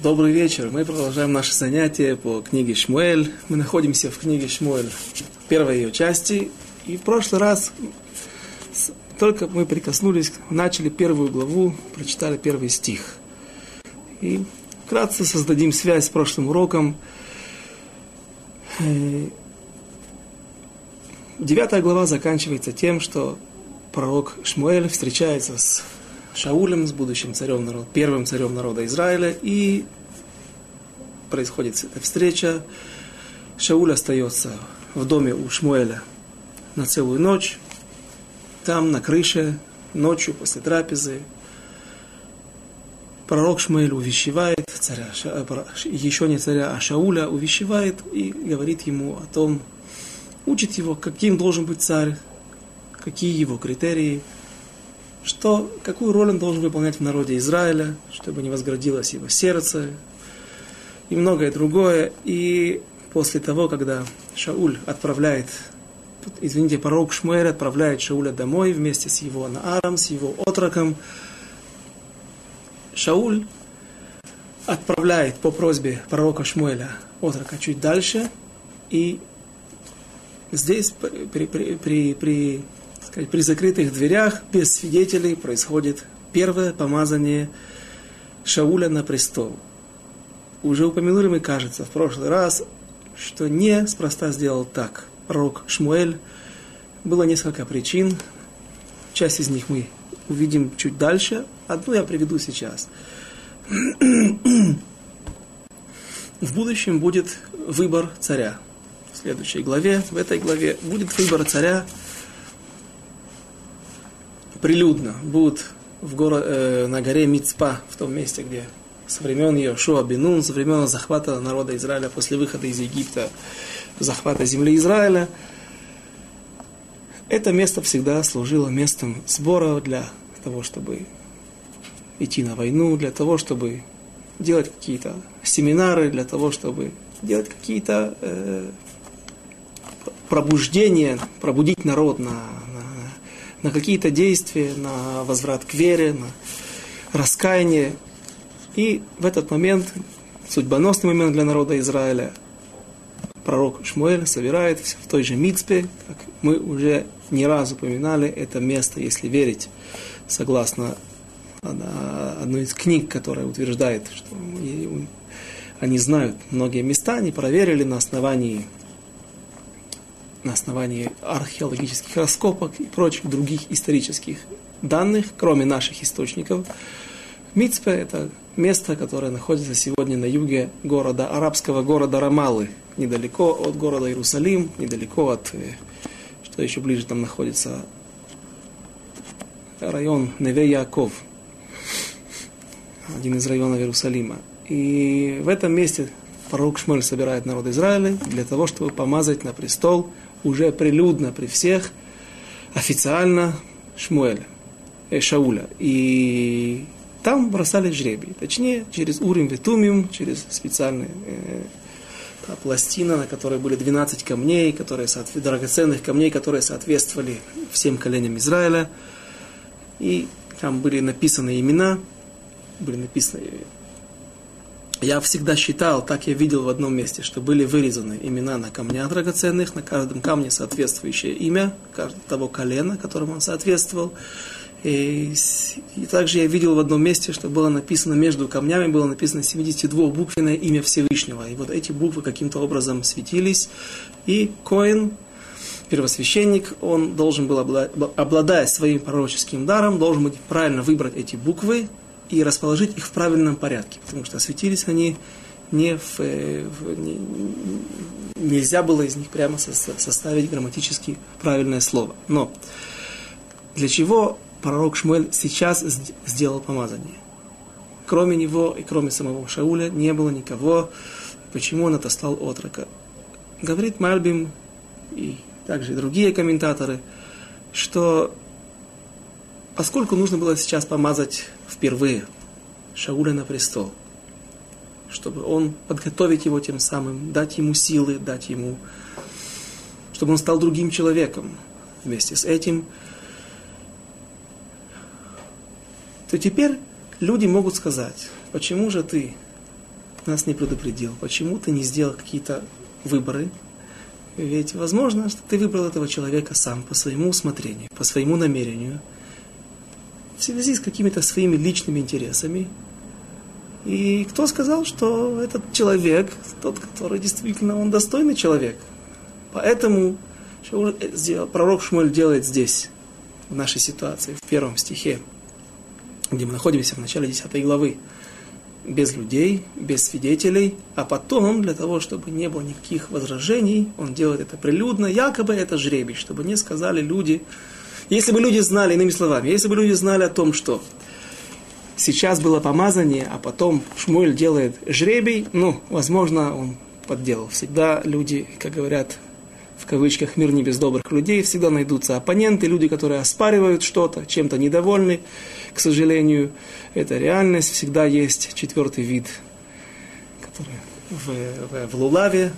Добрый вечер. Мы продолжаем наше занятие по книге Шмуэль. Мы находимся в книге Шмуэль, первой ее части. И в прошлый раз только мы прикоснулись, начали первую главу, прочитали первый стих. И вкратце создадим связь с прошлым уроком. Девятая глава заканчивается тем, что пророк Шмуэль встречается с Шаулем, с будущим царем народа, первым царем народа Израиля, и происходит эта встреча. Шауль остается в доме у Шмуэля на целую ночь. Там, на крыше, ночью, после трапезы, пророк Шмуэль увещевает царя, э, еще не царя, а Шауля увещевает и говорит ему о том, учит его, каким должен быть царь, какие его критерии – что, какую роль он должен выполнять в народе Израиля, чтобы не возгордилось его сердце и многое другое. И после того, когда Шауль отправляет, извините, пророк Шмуэль отправляет Шауля домой вместе с его Нааром, с его отроком, Шауль отправляет по просьбе пророка Шмуэля отрока чуть дальше, и здесь при, при, при, при при закрытых дверях, без свидетелей, происходит первое помазание Шауля на престол. Уже упомянули мы, кажется, в прошлый раз, что не спроста сделал так. Пророк Шмуэль. Было несколько причин. Часть из них мы увидим чуть дальше. Одну я приведу сейчас. В будущем будет выбор царя. В следующей главе, в этой главе, будет выбор царя прилюдно будут в горо, э, на горе Мицпа, в том месте, где со времен Йошуа Бенун, со времен захвата народа Израиля после выхода из Египта, захвата земли Израиля, это место всегда служило местом сбора для того, чтобы идти на войну, для того, чтобы делать какие-то семинары, для того, чтобы делать какие-то э, пробуждения, пробудить народ на, на какие-то действия, на возврат к вере, на раскаяние. И в этот момент, судьбоносный момент для народа Израиля, пророк Шмуэль собирает в той же Мицпе, как мы уже не раз упоминали, это место, если верить, согласно одной из книг, которая утверждает, что они знают многие места, они проверили на основании на основании археологических раскопок и прочих других исторических данных, кроме наших источников. Мицпе – это место, которое находится сегодня на юге города, арабского города Рамалы, недалеко от города Иерусалим, недалеко от, э, что еще ближе там находится, район Неве-Яков, один из районов Иерусалима. И в этом месте пророк Шмель собирает народ Израиля для того, чтобы помазать на престол уже прилюдно при всех, официально Шмуэля, э, Шауля. И там бросали жребий. Точнее, через Урим Ветумим, через специальные э, та пластина, на которой были 12 камней, которые, драгоценных камней, которые соответствовали всем коленям Израиля. И там были написаны имена, были написаны я всегда считал, так я видел в одном месте, что были вырезаны имена на камнях драгоценных, на каждом камне соответствующее имя того колена, которому он соответствовал. И, и также я видел в одном месте, что было написано между камнями, было написано 72-буквенное имя Всевышнего. И вот эти буквы каким-то образом светились. И Коин, первосвященник, он должен был, обладая своим пророческим даром, должен быть правильно выбрать эти буквы, и расположить их в правильном порядке, потому что осветились они не в, э, в не, нельзя было из них прямо со, составить грамматически правильное слово. Но для чего пророк Шмуэль сейчас сделал помазание? Кроме него и кроме самого Шауля не было никого. Почему он отослал отрока? Говорит Мальбим и также и другие комментаторы, что поскольку нужно было сейчас помазать впервые Шауля на престол, чтобы он подготовить его тем самым, дать ему силы, дать ему, чтобы он стал другим человеком. Вместе с этим, то теперь люди могут сказать, почему же ты нас не предупредил? Почему ты не сделал какие-то выборы? Ведь возможно, что ты выбрал этого человека сам по своему усмотрению, по своему намерению, в связи с какими-то своими личными интересами. И кто сказал, что этот человек, тот, который действительно, он достойный человек. Поэтому что пророк Шмуль делает здесь, в нашей ситуации, в первом стихе, где мы находимся в начале 10 главы, без людей, без свидетелей, а потом, для того, чтобы не было никаких возражений, он делает это прилюдно, якобы это жребий, чтобы не сказали люди, если бы люди знали, иными словами, если бы люди знали о том, что сейчас было помазание, а потом Шмуэль делает жребий, ну, возможно, он подделал. Всегда люди, как говорят, в кавычках, мир не без добрых людей, всегда найдутся оппоненты, люди, которые оспаривают что-то, чем-то недовольны. К сожалению, это реальность. Всегда есть четвертый вид, который в, в, в Лулаве,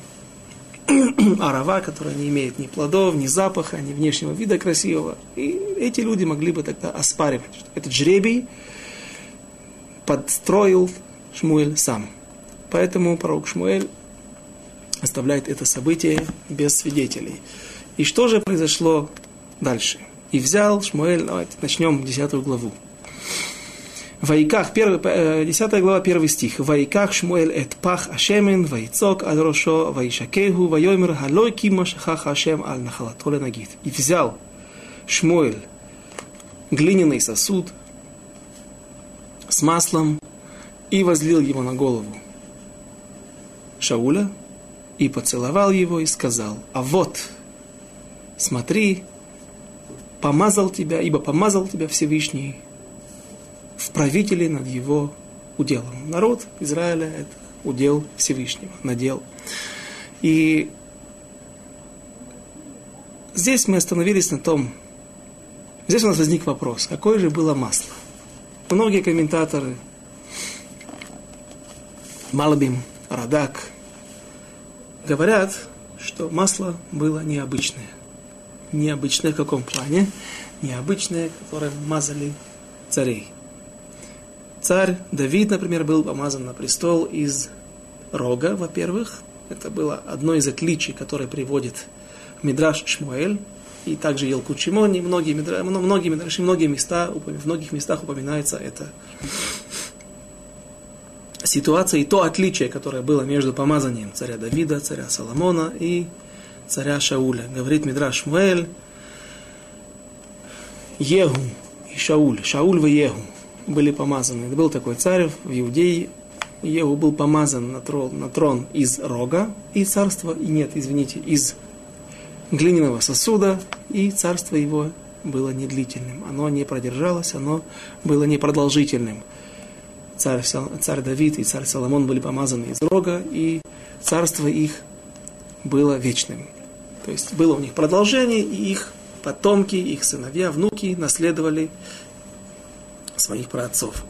арава, которая не имеет ни плодов, ни запаха, ни внешнего вида красивого. И эти люди могли бы тогда оспаривать, этот жребий подстроил Шмуэль сам. Поэтому пророк Шмуэль оставляет это событие без свидетелей. И что же произошло дальше? И взял Шмуэль, давайте начнем десятую главу. Вайках, 10 глава, первый стих. Вайках Шмуэль эт пах ашемен, вайцок ад рошо, вайшакеху, вайомер халой кима шахах ашем аль нахалатоле нагид. И взял Шмуэль глиняный сосуд с маслом и возлил его на голову Шауля, и поцеловал его и сказал, а вот, смотри, помазал тебя, ибо помазал тебя Всевышний в правителе над его уделом. Народ Израиля – это удел Всевышнего, надел. И здесь мы остановились на том, здесь у нас возник вопрос, какое же было масло? Многие комментаторы, Малбим, Радак, говорят, что масло было необычное. Необычное в каком плане? Необычное, которое мазали царей. Царь Давид, например, был помазан на престол из рога, во-первых. Это было одно из отличий, которое приводит Мидраш Шмуэль, и также Елкут Шимони, многие, многие Мидраши, многие места, в многих местах упоминается это ситуация и то отличие, которое было между помазанием царя Давида, царя Соломона и царя Шауля. Говорит Мидраш Шмуэль, Егу и Шауль, Шауль и Егу были помазаны. Был такой царь в Иудее, Егу был помазан на трон, на трон из рога, и царство, и нет, извините, из глиняного сосуда, и царство его было недлительным. Оно не продержалось, оно было непродолжительным царь, царь Давид и царь Соломон были помазаны из рога, и царство их было вечным. То есть было у них продолжение, и их потомки, их сыновья, внуки наследовали своих праотцов.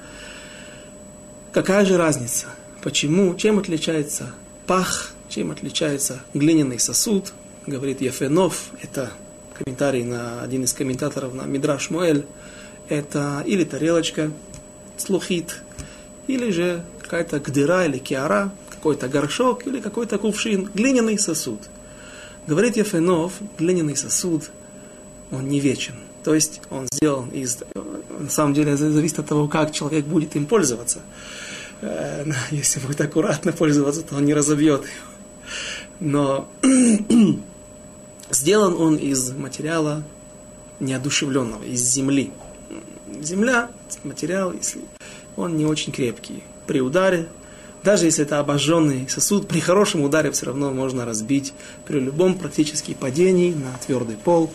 Какая же разница? Почему? Чем отличается пах? Чем отличается глиняный сосуд? Говорит Ефенов, это комментарий на один из комментаторов на Мидраш Муэль. Это или тарелочка, слухит, или же какая-то гдыра или киара, какой-то горшок или какой-то кувшин, глиняный сосуд. Говорит Ефенов, глиняный сосуд, он не вечен. То есть он сделан из... На самом деле зависит от того, как человек будет им пользоваться. Э, если будет аккуратно пользоваться, то он не разобьет. Но сделан он из материала неодушевленного, из земли. Земля, материал, если он не очень крепкий. При ударе, даже если это обожженный сосуд, при хорошем ударе все равно можно разбить. При любом практически падении на твердый пол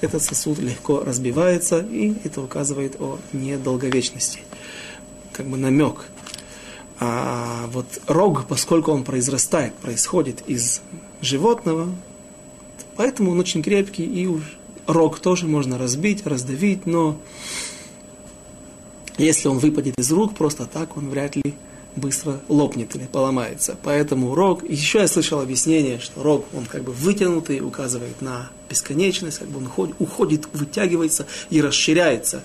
этот сосуд легко разбивается, и это указывает о недолговечности. Как бы намек. А вот рог, поскольку он произрастает, происходит из животного, поэтому он очень крепкий, и уж рог тоже можно разбить, раздавить, но если он выпадет из рук, просто так он вряд ли быстро лопнет или поломается. Поэтому рог, еще я слышал объяснение, что рог, он как бы вытянутый, указывает на бесконечность, как бы он уходит, уходит вытягивается и расширяется,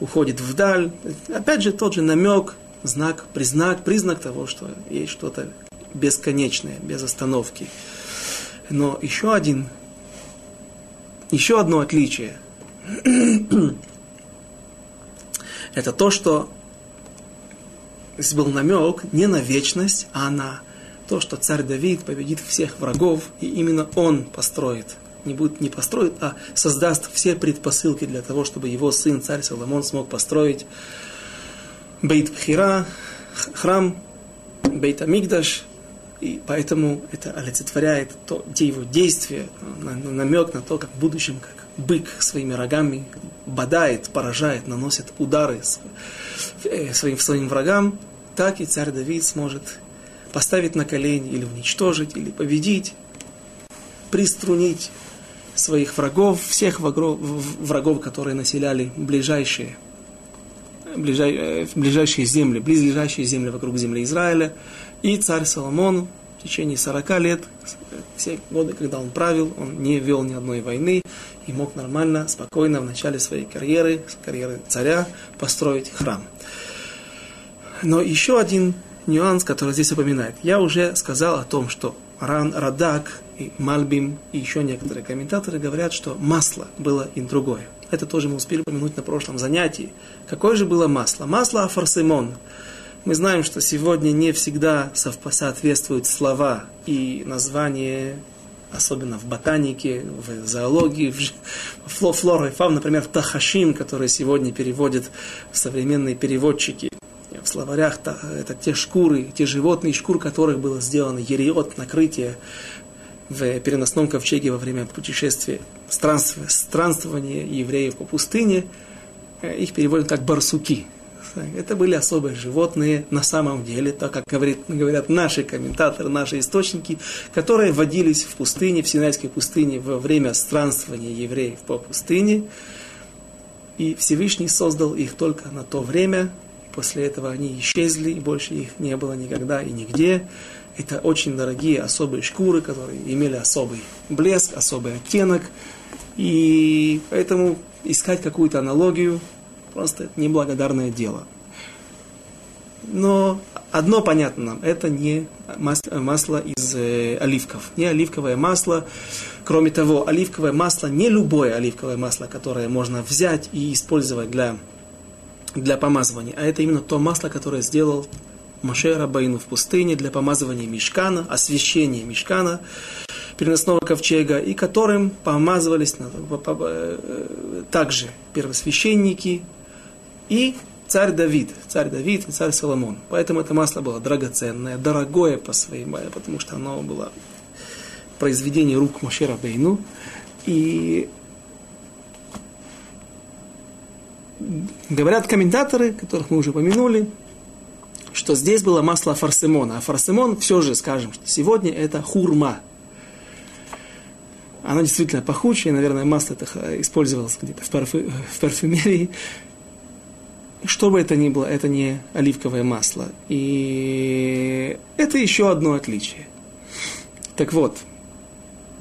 уходит вдаль. Опять же, тот же намек, знак, признак, признак того, что есть что-то бесконечное, без остановки. Но еще один, еще одно отличие – это то, что здесь был намек не на вечность, а на то, что царь Давид победит всех врагов, и именно он построит, не будет не построит, а создаст все предпосылки для того, чтобы его сын, царь Соломон, смог построить Бейт Пхира, храм, Бейт Амигдаш, и поэтому это олицетворяет то, те его действия, намек на то, как в будущем, как бык своими рогами бодает, поражает, наносит удары э, своим, своим врагам, так и царь Давид сможет поставить на колени или уничтожить, или победить, приструнить своих врагов, всех врагов, врагов которые населяли ближайшие, ближай, э, ближайшие земли, близлежащие земли вокруг земли Израиля. И царь Соломон в течение 40 лет, все годы, когда он правил, он не вел ни одной войны и мог нормально, спокойно в начале своей карьеры, карьеры царя, построить храм. Но еще один нюанс, который здесь упоминает. Я уже сказал о том, что Ран Радак и Мальбим и еще некоторые комментаторы говорят, что масло было и другое. Это тоже мы успели упомянуть на прошлом занятии. Какое же было масло? Масло афарсимон. Мы знаем, что сегодня не всегда соответствуют слова и названия, особенно в ботанике, в зоологии, в флора и фауна, например, тахашим, которые сегодня переводят современные переводчики в словарях это те шкуры, те животные, шкур которых было сделано ериот, накрытие в переносном ковчеге во время путешествия, странствования евреев по пустыне, э, их переводят как барсуки. Это были особые животные на самом деле, так как говорит, говорят наши комментаторы, наши источники, которые водились в пустыне, в Синайской пустыне во время странствования евреев по пустыне. И Всевышний создал их только на то время, После этого они исчезли, и больше их не было никогда и нигде. Это очень дорогие особые шкуры, которые имели особый блеск, особый оттенок. И поэтому искать какую-то аналогию просто это неблагодарное дело. Но одно понятно нам, это не масло из э, оливков, не оливковое масло. Кроме того, оливковое масло, не любое оливковое масло, которое можно взять и использовать для для помазывания, а это именно то масло, которое сделал Моше Рабаину в пустыне для помазывания мешкана, освящения мешкана, переносного ковчега, и которым помазывались э, также первосвященники и царь Давид, царь Давид и царь Соломон. Поэтому это масло было драгоценное, дорогое по своей, потому что оно было произведение рук Моше Рабейну. И говорят комментаторы, которых мы уже упомянули, что здесь было масло фарсемона. А фарсемон все же, скажем, что сегодня это хурма. Оно действительно пахучее, наверное, масло это использовалось где-то в, парфю, в парфюмерии. Что бы это ни было, это не оливковое масло. И это еще одно отличие. Так вот,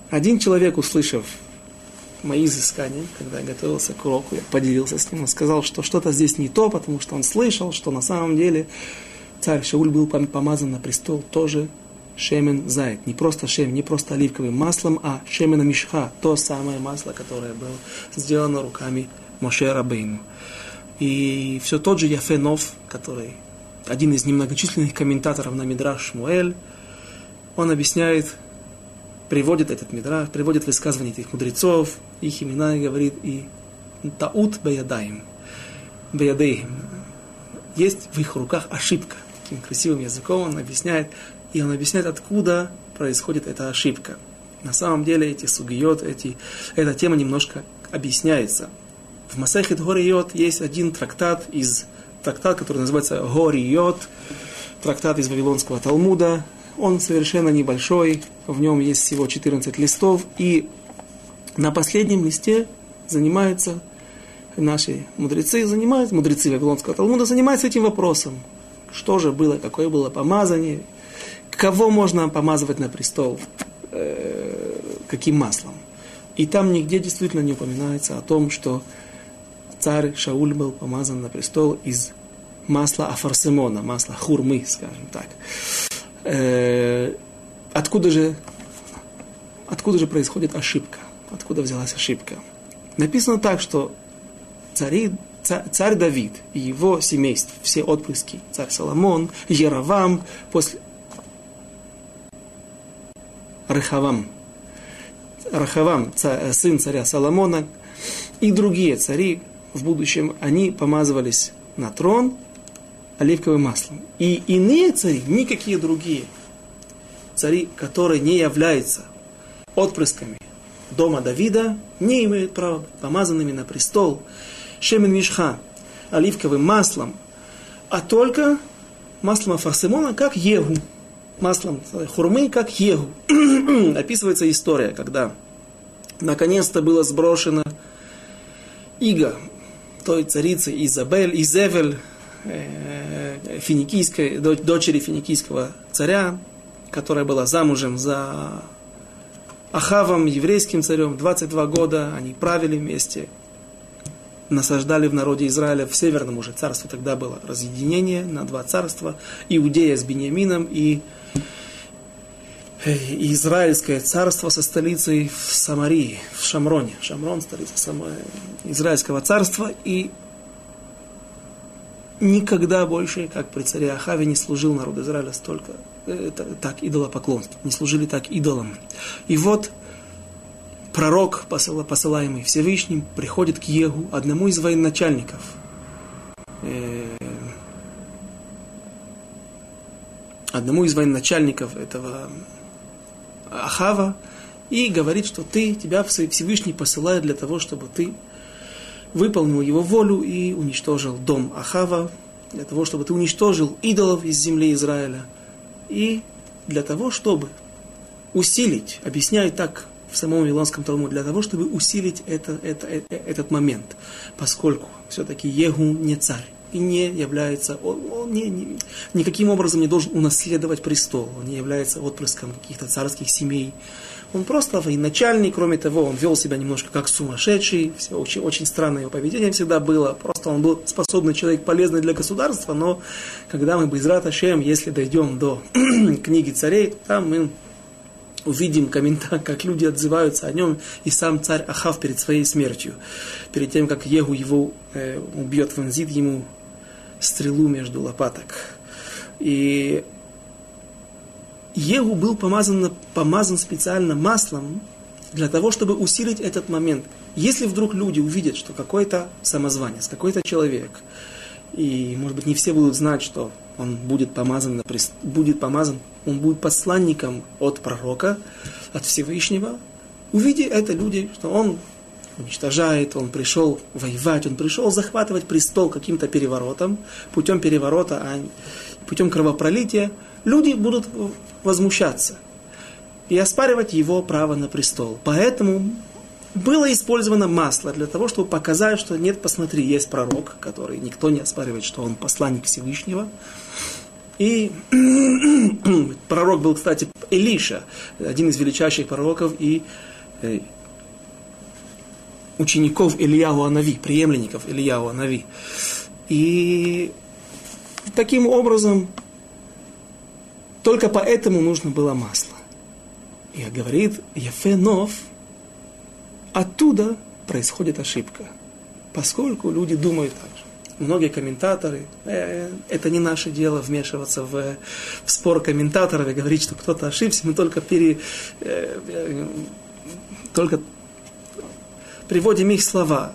один человек, услышав мои изыскания, когда я готовился к уроку, я поделился с ним, он сказал, что что-то здесь не то, потому что он слышал, что на самом деле царь Шауль был помазан на престол тоже шемен зайд. Не просто шем, не просто оливковым маслом, а шемена мишха, то самое масло, которое было сделано руками Моше Рабейну. И все тот же Яфенов, который один из немногочисленных комментаторов на Мидраш Шмуэль, он объясняет, приводит этот мидраш, приводит высказывания этих мудрецов, их имена и говорит, и таут беядаем, беядеем. Есть в их руках ошибка. Таким красивым языком он объясняет, и он объясняет, откуда происходит эта ошибка. На самом деле эти сугиот, эти, эта тема немножко объясняется. В Масахит Гориот есть один трактат из трактат, который называется Гориот, трактат из Вавилонского Талмуда, он совершенно небольшой, в нем есть всего 14 листов, и на последнем листе занимаются наши мудрецы, занимаются, мудрецы Вавилонского Талмуда занимаются этим вопросом. Что же было, какое было помазание, кого можно помазывать на престол, э, каким маслом. И там нигде действительно не упоминается о том, что царь Шауль был помазан на престол из масло афарсимона, масло хурмы, скажем так. Э, откуда же, откуда же происходит ошибка? Откуда взялась ошибка? Написано так, что цари, царь Давид и его семейство, все отпрыски, царь Соломон, Яровам, после Рахавам, Рахавам, сын царя Соломона, и другие цари в будущем, они помазывались на трон оливковым маслом. И иные цари, никакие другие цари, которые не являются отпрысками дома Давида, не имеют права быть помазанными на престол шемен мишха, оливковым маслом, а только маслом Афарсимона, как Егу, маслом хурмы, как Егу. Описывается история, когда наконец-то было сброшено иго той царицы Изабель, Изевель, финикийской, дочери финикийского царя, которая была замужем за Ахавом, еврейским царем, 22 года, они правили вместе, насаждали в народе Израиля, в северном уже царстве тогда было разъединение на два царства, Иудея с Бениамином и Э, израильское царство со столицей в Самарии, в Шамроне. Шамрон, столица самого израильского царства. И никогда больше, как при царе Ахаве, не служил народ Израиля столько, э, так идолопоклонство. Не служили так идолам. И вот пророк, посылаемый Всевышним, приходит к Егу, одному из военачальников. Э, одному из военачальников этого Ахава и говорит, что ты, тебя Всевышний посылает для того, чтобы ты выполнил его волю и уничтожил дом Ахава, для того, чтобы ты уничтожил идолов из земли Израиля, и для того, чтобы усилить, объясняю так в самом Вавилонском Талмуде, для того, чтобы усилить это, это, это, этот момент, поскольку все-таки Егу не царь и не является, он, он не, не, никаким образом не должен унаследовать престол, он не является отпрыском каких-то царских семей. Он просто военачальник, кроме того, он вел себя немножко как сумасшедший, все, очень, очень странное его поведение всегда было, просто он был способный человек, полезный для государства, но когда мы без Раташем, если дойдем до книги царей, там мы увидим комментарий, как люди отзываются о нем, и сам царь Ахав перед своей смертью, перед тем, как Егу его э, убьет, вонзит ему стрелу между лопаток. И Егу был помазан, помазан специально маслом для того, чтобы усилить этот момент. Если вдруг люди увидят, что какой-то самозванец, какой-то человек, и, может быть, не все будут знать, что он будет помазан, будет помазан, он будет посланником от пророка, от Всевышнего, увидя это люди, что он уничтожает, он пришел воевать, он пришел захватывать престол каким-то переворотом, путем переворота, а путем кровопролития, люди будут возмущаться и оспаривать его право на престол. Поэтому было использовано масло для того, чтобы показать, что нет, посмотри, есть пророк, который никто не оспаривает, что он посланник Всевышнего. И пророк был, кстати, Илиша, один из величайших пророков и э, учеников Ильяу Анави, преемленников Ильяу Анави. И таким образом только поэтому нужно было масло. И говорит Ефенов, оттуда происходит ошибка. Поскольку люди думают так же. Многие комментаторы, э, это не наше дело вмешиваться в, в спор комментаторов и говорить, что кто-то ошибся, мы только пере, э, э, только приводим их слова,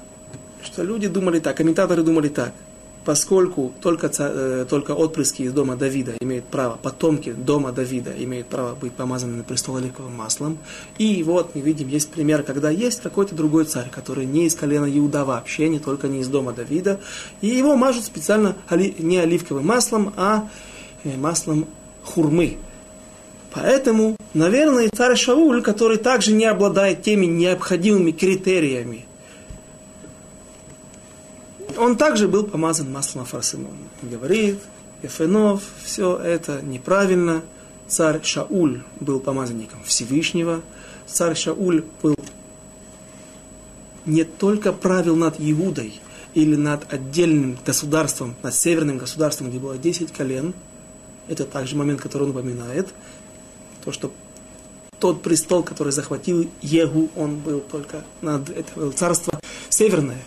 что люди думали так, комментаторы думали так, поскольку только, э, только отпрыски из дома Давида имеют право, потомки дома Давида имеют право быть помазаны на престол оливковым маслом. И вот мы видим, есть пример, когда есть какой-то другой царь, который не из колена Иуда вообще, не только не из дома Давида, и его мажут специально не оливковым маслом, а э, маслом хурмы. Поэтому, наверное, царь Шауль, который также не обладает теми необходимыми критериями, он также был помазан маслом Афарсимона. Говорит, Ефенов, все это неправильно. Царь Шауль был помазанником Всевышнего. Царь Шауль был не только правил над Иудой, или над отдельным государством, над северным государством, где было 10 колен. Это также момент, который он упоминает. То, что тот престол, который захватил Егу, он был только над это было царство северное.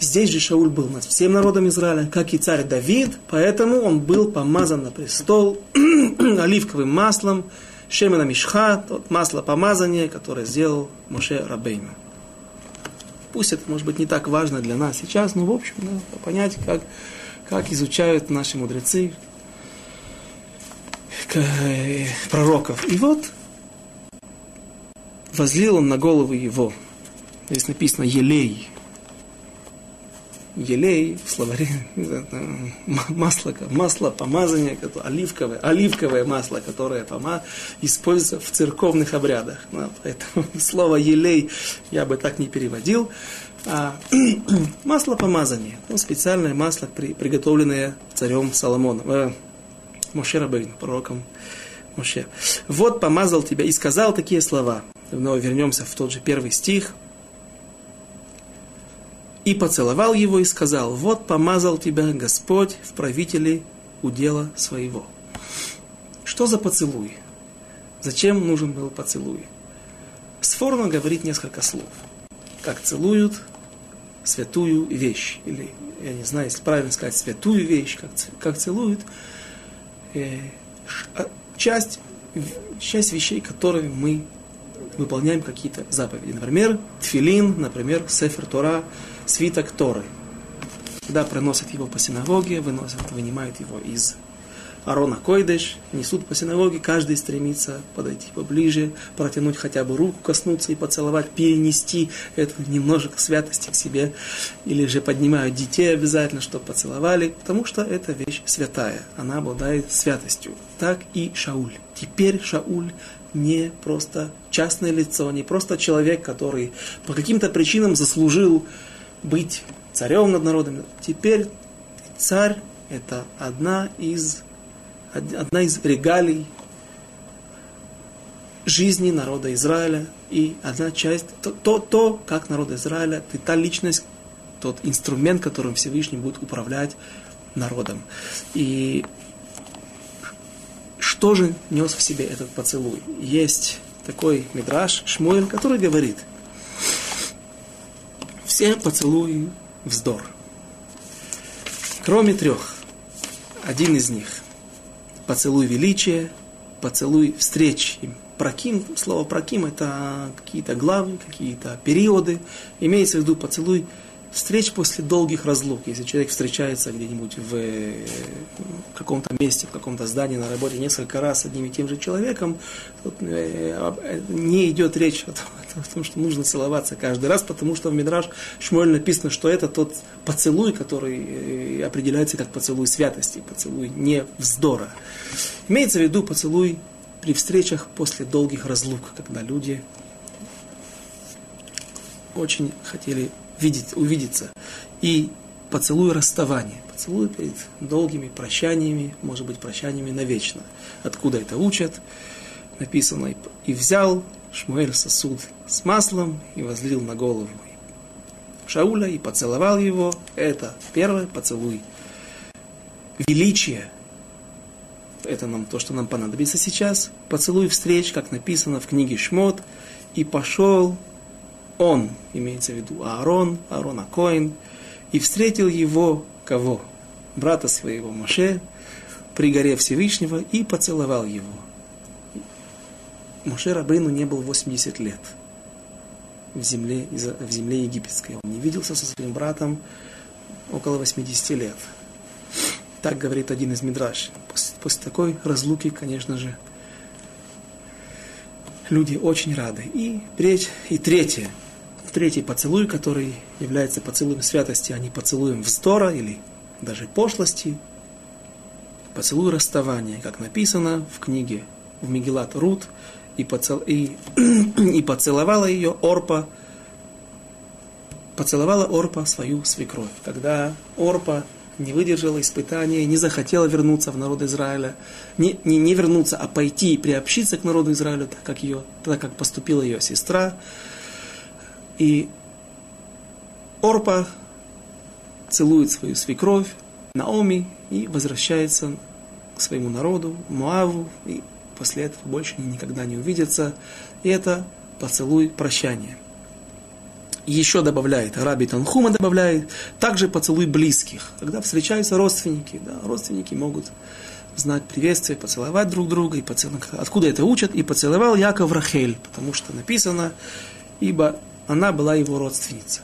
Здесь же Шауль был над всем народом Израиля, как и царь Давид, поэтому он был помазан на престол оливковым маслом, Шемена Мишха, масло помазания, которое сделал Моше Рабейну. Пусть это, может быть, не так важно для нас сейчас, но, в общем, да, понять, как, как изучают наши мудрецы э, пророков. И вот возлил он на голову его. Здесь написано «елей». Елей в словаре, масло, масло помазания, оливковое, оливковое масло, которое пома, используется в церковных обрядах. Ну, поэтому слово елей я бы так не переводил. А, масло помазания, ну, специальное масло, при, приготовленное царем Соломоном, э, Моше Рабейн, пророком Моше. Вот помазал тебя и сказал такие слова. Снова вернемся в тот же первый стих. И поцеловал его и сказал, вот помазал тебя Господь в правителе удела своего. Что за поцелуй? Зачем нужен был поцелуй? Сфорно говорит несколько слов. Как целуют святую вещь. Или, я не знаю, если правильно сказать, святую вещь, как, как целуют. Э, а, часть, часть вещей, которые мы выполняем какие-то заповеди. Например, тфилин, например, сефер Тора, свиток Торы. Когда приносят его по синагоге, выносят, вынимают его из Арона Койдеш, несут по синагоге, каждый стремится подойти поближе, протянуть хотя бы руку, коснуться и поцеловать, перенести эту немножко святости к себе, или же поднимают детей обязательно, чтобы поцеловали, потому что эта вещь святая, она обладает святостью. Так и Шауль. Теперь Шауль не просто частное лицо, не просто человек, который по каким-то причинам заслужил быть царем над народом. Теперь царь – это одна из, одна из регалий жизни народа Израиля и одна часть, то, то, то как народ Израиля, ты та личность, тот инструмент, которым Всевышний будет управлять народом. И что же нес в себе этот поцелуй? Есть такой мидраш Шмуэль, который говорит, все поцелуи вздор. Кроме трех. Один из них – поцелуй величия, поцелуй встреч. Проким, слово проким – это какие-то главы, какие-то периоды. Имеется в виду поцелуй встреч после долгих разлук. Если человек встречается где-нибудь в э, каком-то месте, в каком-то здании на работе несколько раз с одним и тем же человеком, тут э, не идет речь о том, что нужно целоваться каждый раз, потому что в Мидраш Шмуэль написано, что это тот поцелуй, который э, определяется как поцелуй святости, поцелуй не вздора. Имеется в виду поцелуй при встречах после долгих разлук, когда люди очень хотели видеть, увидеться. И поцелуй расставания. Поцелуй перед долгими прощаниями, может быть, прощаниями навечно. Откуда это учат? Написано, и взял Шмуэль сосуд с маслом и возлил на голову Шауля и поцеловал его. Это первый поцелуй. Величие. Это нам то, что нам понадобится сейчас. Поцелуй встреч, как написано в книге Шмот. И пошел он, имеется в виду Аарон, Аарон Акоин, и встретил его, кого? Брата своего Моше, при горе Всевышнего, и поцеловал его. Моше Рабейну не был 80 лет в земле, в земле египетской. Он не виделся со своим братом около 80 лет. Так говорит один из Мидраш. После, после такой разлуки, конечно же, люди очень рады. И, и третье – третий поцелуй, который является поцелуем святости, а не поцелуем вздора или даже пошлости. Поцелуй расставания, как написано в книге в Мегилат Рут, и, поцел, и, и поцеловала ее Орпа, поцеловала Орпа свою свекровь. Когда Орпа не выдержала испытания, не захотела вернуться в народ Израиля, не, не, не вернуться, а пойти и приобщиться к народу Израиля, так как, ее, так как поступила ее сестра, и Орпа целует свою свекровь, Наоми, и возвращается к своему народу, Муаву, и после этого больше они никогда не увидятся. И это поцелуй прощания. Еще добавляет, Раби Танхума добавляет, также поцелуй близких. Когда встречаются родственники, да, родственники могут знать приветствие, поцеловать друг друга, и поцеловать. откуда это учат, и поцеловал Яков Рахель, потому что написано, ибо она была его родственница.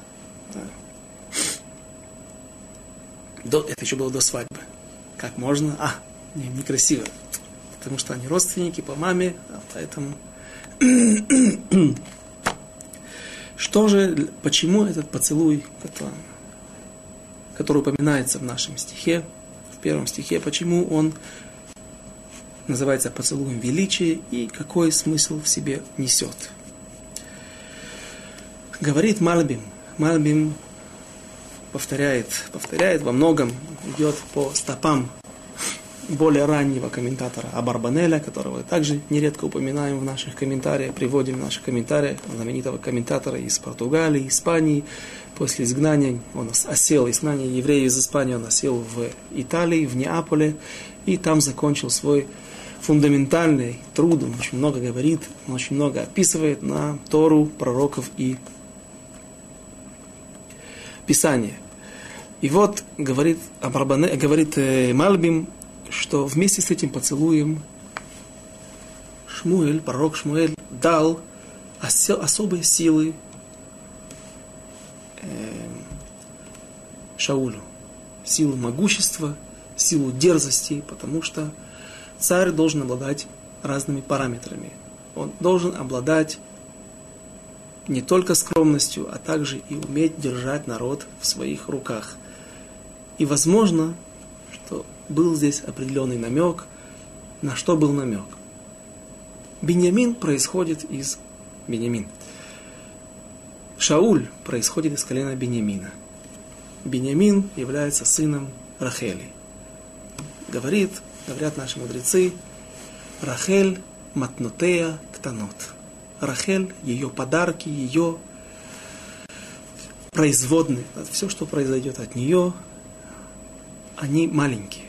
До, это еще было до свадьбы. Как можно? А, не, некрасиво. Потому что они родственники по маме, а поэтому... Что же, почему этот поцелуй, который, который упоминается в нашем стихе, в первом стихе, почему он называется поцелуем величия и какой смысл в себе несет? Говорит Мальбим. Мальбим повторяет, повторяет во многом, идет по стопам более раннего комментатора Абарбанеля, которого также нередко упоминаем в наших комментариях, приводим в наших комментариях, знаменитого комментатора из Португалии, Испании. После изгнания, он осел, изгнания евреев из Испании, он осел в Италии, в Неаполе, и там закончил свой фундаментальный труд, он очень много говорит, он очень много описывает на Тору, пророков и Писание. И вот говорит, Абарбане, говорит э, Мальбим, что вместе с этим поцелуем Шмуэль, пророк Шмуэль, дал особые силы э, Шаулю. Силу могущества, силу дерзости, потому что царь должен обладать разными параметрами. Он должен обладать не только скромностью, а также и уметь держать народ в своих руках. И возможно, что был здесь определенный намек. На что был намек? Беньямин происходит из Беньямин. Шауль происходит из колена Беньямина. Беньямин является сыном Рахели. Говорит, говорят наши мудрецы, Рахель матнотея ктанот. Рахель, ее подарки, ее производные, все, что произойдет от нее, они маленькие.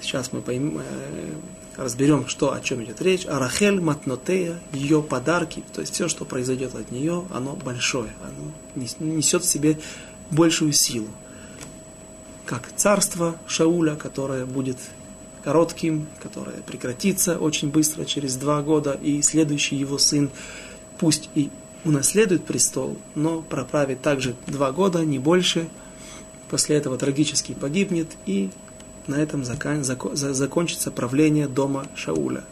Сейчас мы поймем, э, разберем, что, о чем идет речь. А Рахель Матнотея, ее подарки, то есть все, что произойдет от нее, оно большое, оно несет в себе большую силу. Как царство Шауля, которое будет коротким, которое прекратится очень быстро, через два года, и следующий его сын, пусть и унаследует престол, но проправит также два года, не больше, после этого трагически погибнет, и на этом закон, закон, закончится правление дома Шауля.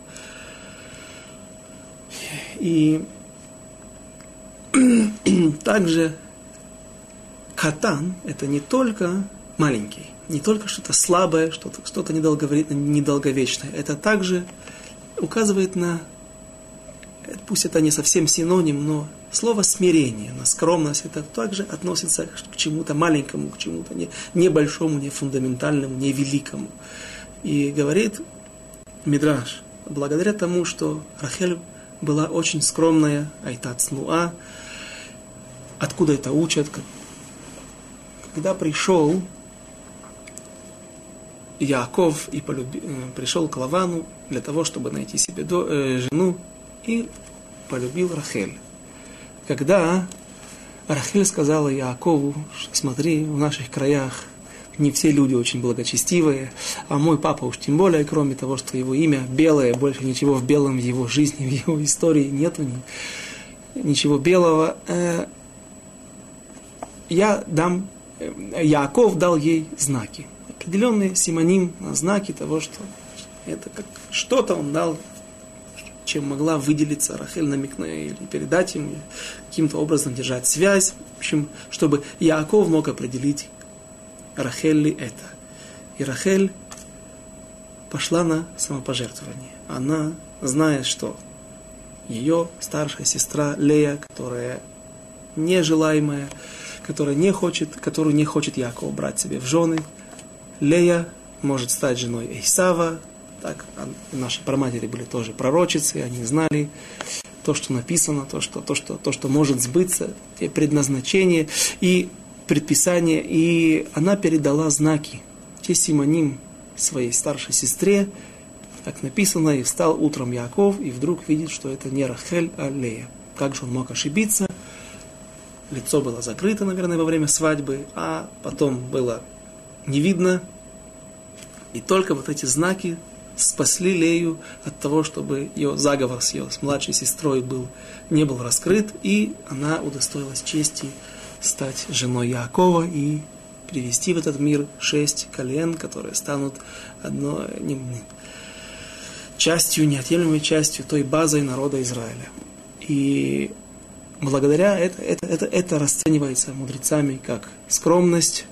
И также катан – это не только маленький, не только что-то слабое, что-то что недолговечное. Это также указывает на, пусть это не совсем синоним, но слово смирение, на скромность, это также относится к чему-то маленькому, к чему-то не, небольшому, не фундаментальному, не великому. И говорит Мидраш, благодаря тому, что Рахель была очень скромная, айтат снуа, откуда это учат, когда пришел Яков и полюби, э, пришел к Лавану для того, чтобы найти себе до, э, жену, и полюбил Рахель. Когда Рахель сказала Якову, смотри, в наших краях не все люди очень благочестивые, а мой папа уж тем более, кроме того, что его имя белое, больше ничего в белом в его жизни, в его истории нету ни, ничего белого. Э, я дам, э, Яков дал ей знаки определенный симоним, знаки того, что это как что-то он дал, чем могла выделиться Рахель намекнуть или передать ему, каким-то образом держать связь, в общем, чтобы Яаков мог определить, Рахель ли это. И Рахель пошла на самопожертвование. Она, зная, что ее старшая сестра Лея, которая нежелаемая, которая не хочет, которую не хочет Якова брать себе в жены, Лея может стать женой Эйсава. Так, а наши праматери были тоже пророчицы, они знали то, что написано, то, что, то, что, то, что может сбыться, те предназначения. И предписания, и она передала знаки, те симоним своей старшей сестре, как написано, и встал утром Яков, и вдруг видит, что это не Рахель, а Лея. Как же он мог ошибиться? Лицо было закрыто, наверное, во время свадьбы, а потом было не видно. И только вот эти знаки спасли Лею от того, чтобы ее заговор с ее с младшей сестрой был, не был раскрыт, и она удостоилась чести стать женой Якова и привести в этот мир шесть колен, которые станут одной не, частью, неотъемлемой частью той базой народа Израиля. И благодаря это, это, это, это расценивается мудрецами как скромность,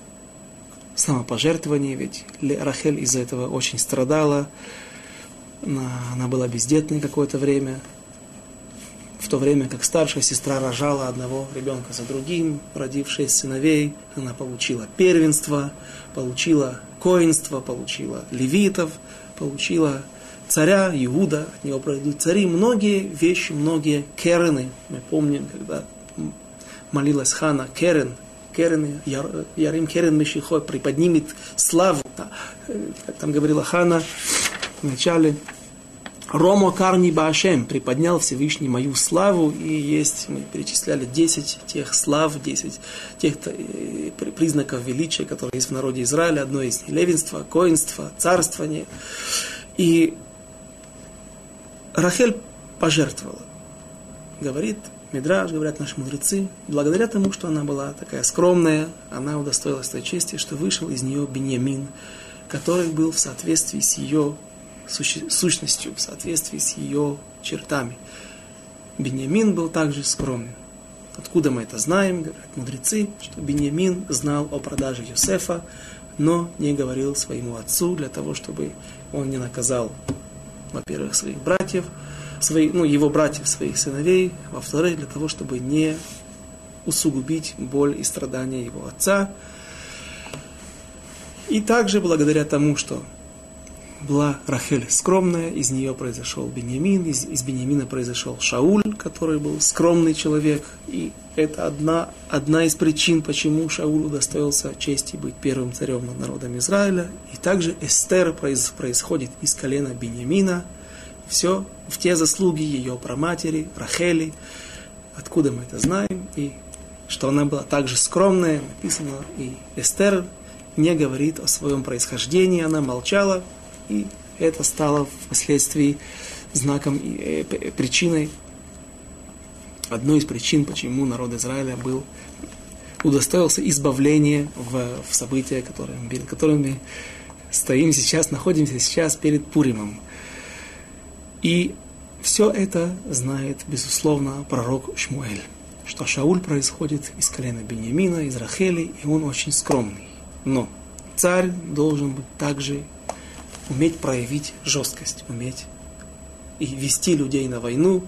самопожертвование, ведь Рахель из-за этого очень страдала, она, была бездетной какое-то время, в то время как старшая сестра рожала одного ребенка за другим, родив шесть сыновей, она получила первенство, получила коинство, получила левитов, получила царя Иуда, от него пройдут цари, многие вещи, многие керены. Мы помним, когда молилась Хана, керен, керен, Ярим керен Мешихой, приподнимет славу. Как там говорила Хана в начале, Ромо Карни Баашем приподнял Всевышний мою славу, и есть, мы перечисляли 10 тех слав, 10 тех э, признаков величия, которые есть в народе Израиля. Одно из них левенство, коинство, царствование. И Рахель пожертвовала. Говорит Мидраж, говорят наши мудрецы, благодаря тому, что она была такая скромная, она удостоилась той чести, что вышел из нее Беньямин, который был в соответствии с ее сущностью, в соответствии с ее чертами. Беньямин был также скромным. Откуда мы это знаем? Говорят мудрецы, что Беньямин знал о продаже Юсефа, но не говорил своему отцу для того, чтобы он не наказал, во-первых, своих братьев, своих, ну, его братьев, своих сыновей, во-вторых, для того, чтобы не усугубить боль и страдания его отца. И также благодаря тому, что была Рахель скромная, из нее произошел Беньямин, из, из Беньямина произошел Шауль, который был скромный человек, и это одна, одна из причин, почему Шауль удостоился чести быть первым царем над народом Израиля. И также Эстер произ, происходит из колена Беньямина, все в те заслуги ее праматери, Рахели, откуда мы это знаем, и что она была также скромная, написано, и Эстер не говорит о своем происхождении, она молчала, и это стало впоследствии знаком, э, причиной, одной из причин, почему народ Израиля был удостоился избавления в, в события, которые, перед которыми стоим сейчас, находимся сейчас перед Пуримом. И все это знает, безусловно, пророк Шмуэль, что Шауль происходит из колена Беньямина, из Рахели, и он очень скромный. Но царь должен быть также уметь проявить жесткость, уметь и вести людей на войну.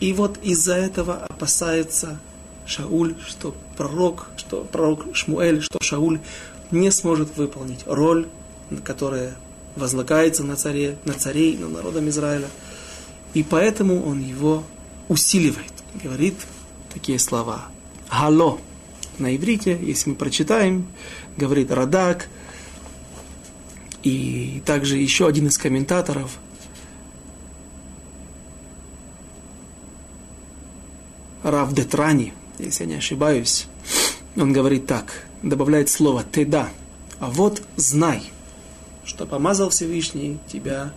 И вот из-за этого опасается Шауль, что пророк, что пророк Шмуэль, что Шауль не сможет выполнить роль, которая возлагается на, царе, на царей, на народом Израиля. И поэтому он его усиливает. Говорит такие слова. Хало. На иврите, если мы прочитаем, говорит Радак – и также еще один из комментаторов, Рав Детрани, если я не ошибаюсь, он говорит так, добавляет слово «теда», а вот знай, что помазал Всевышний тебя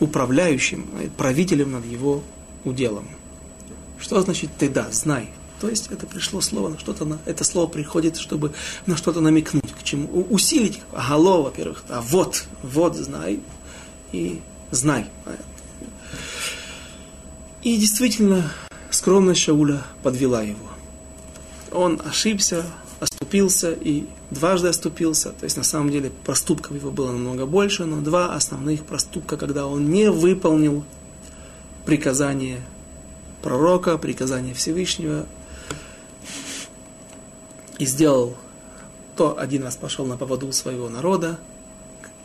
управляющим, правителем над его уделом. Что значит «теда», знай? То есть это пришло слово на что-то, на, это слово приходит, чтобы на что-то намекнуть, к чему, усилить. Агало, во-первых, а вот, вот знай и знай. И действительно, скромность Шауля подвела его. Он ошибся, оступился и дважды оступился. То есть на самом деле проступков его было намного больше, но два основных проступка, когда он не выполнил приказание пророка, приказание Всевышнего, и сделал то, один раз пошел на поводу своего народа,